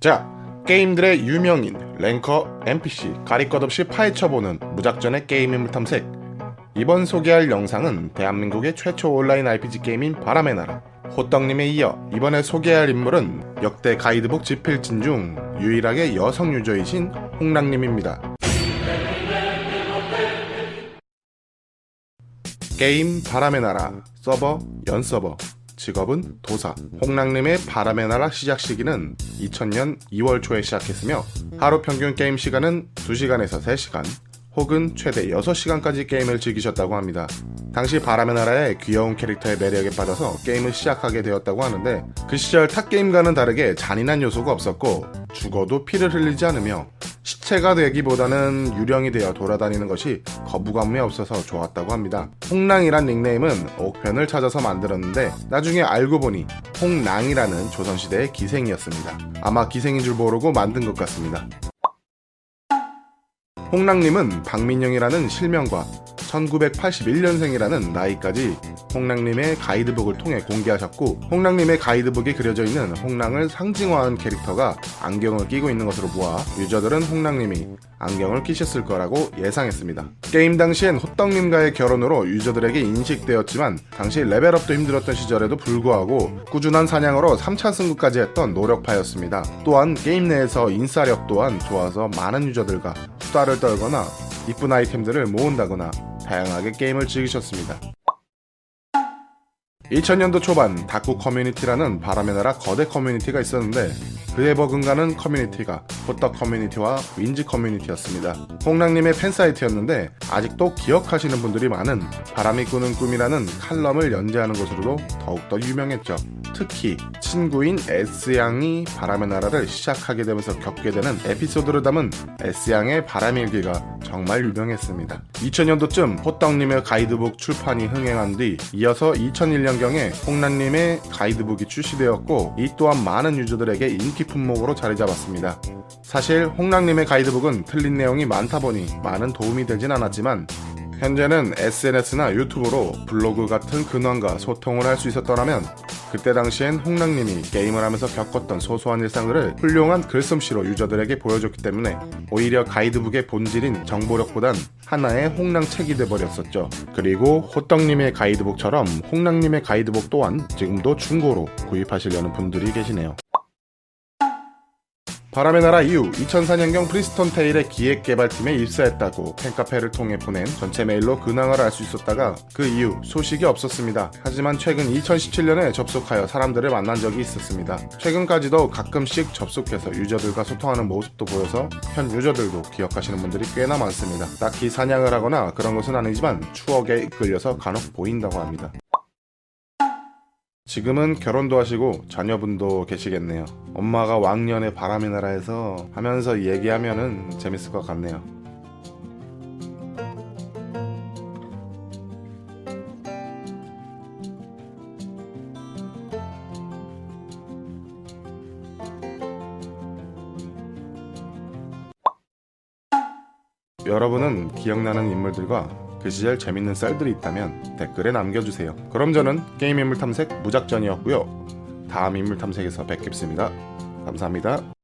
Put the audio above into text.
자, 게임들의 유명인, 랭커, NPC 가릴 것 없이 파헤쳐보는 무작전의 게임 인물 탐색. 이번 소개할 영상은 대한민국의 최초 온라인 RPG 게임인 바람의 나라. 호떡님에 이어 이번에 소개할 인물은 역대 가이드북 집필진 중 유일하게 여성 유저이신 홍랑님입니다. 게임 바람의 나라 서버 연서버 직업은 도사 홍랑님의 바람의 나라 시작 시기는 2000년 2월 초에 시작했으며 하루 평균 게임 시간은 2시간에서 3시간 혹은 최대 6시간까지 게임을 즐기셨다고 합니다. 당시 바람의 나라의 귀여운 캐릭터의 매력에 빠져서 게임을 시작하게 되었다고 하는데 그 시절 탑게임과는 다르게 잔인한 요소가 없었고 죽어도 피를 흘리지 않으며 시체가 되기보다는 유령이 되어 돌아다니는 것이 거부감이 없어서 좋았다고 합니다. 홍랑이란 닉네임은 옥편을 찾아서 만들었는데 나중에 알고 보니 홍랑이라는 조선시대의 기생이었습니다. 아마 기생인 줄 모르고 만든 것 같습니다. 홍랑님은 박민영이라는 실명과 1981년생이라는 나이까지 홍랑님의 가이드북을 통해 공개하셨고 홍랑님의 가이드북에 그려져 있는 홍랑을 상징화한 캐릭터가 안경을 끼고 있는 것으로 보아 유저들은 홍랑님이 안경을 끼셨을 거라고 예상했습니다. 게임 당시엔 호떡님과의 결혼으로 유저들에게 인식되었지만 당시 레벨업도 힘들었던 시절에도 불구하고 꾸준한 사냥으로 3차 승급까지 했던 노력파였습니다. 또한 게임 내에서 인싸력 또한 좋아서 많은 유저들과 수다를 떨거나 이쁜 아이템들을 모은다거나 다양하게 게임을 즐기셨습니다. 2000년도 초반 다쿠 커뮤니티라는 바람의 나라 거대 커뮤니티가 있었는데 그에 버금가는 커뮤니티가 호떡 커뮤니티와 윈지 커뮤니티였습니다. 홍랑님의 팬사이트였는데 아직도 기억하시는 분들이 많은 바람이 꾸는 꿈이라는 칼럼을 연재하는 것으로도 더욱더 유명했죠. 특히 친구인 S양이 바람의 나라를 시작하게 되면서 겪게 되는 에피소드를 담은 S양의 바람일기가 정말 유명했습니다. 2000년도쯤 호떡님의 가이드북 출판이 흥행한 뒤 이어서 2001년경에 홍란님의 가이드북이 출시되었고 이 또한 많은 유저들에게 인기 품목으로 자리 잡았습니다. 사실 홍랑님의 가이드북은 틀린 내용이 많다 보니 많은 도움이 되진 않았지만 현재는 SNS나 유튜브로 블로그 같은 근황과 소통을 할 수 있었더라면 그때 당시엔 홍랑님이 게임을 하면서 겪었던 소소한 일상들을 훌륭한 글솜씨로 유저들에게 보여줬기 때문에 오히려 가이드북의 본질인 정보력보단 하나의 홍랑 책이 돼버렸었죠. 그리고 호떡님의 가이드북처럼 홍랑님의 가이드북 또한 지금도 중고로 구입하시려는 분들이 계시네요. 바람의 나라 이후 2004년경 프리스톤 테일의 기획개발팀에 입사했다고 팬카페를 통해 보낸 전체 메일로 근황을 알 수 있었다가 그 이후 소식이 없었습니다. 하지만 최근 2017년에 접속하여 사람들을 만난 적이 있었습니다. 최근까지도 가끔씩 접속해서 유저들과 소통하는 모습도 보여서 현 유저들도 기억하시는 분들이 꽤나 많습니다. 딱히 사냥을 하거나 그런 것은 아니지만 추억에 이끌려서 간혹 보인다고 합니다. 지금은 결혼도 하시고 자녀분도 계시겠네요. 엄마가 왕년의 바람의 나라에서 하면서 얘기하면은 재밌을 것 같네요. 여러분은 기억나는 인물들과 그 시절 재밌는 썰들이 있다면 댓글에 남겨주세요. 그럼 저는 게임 인물 탐색 무작전이었고요. 다음 인물 탐색에서 뵙겠습니다. 감사합니다.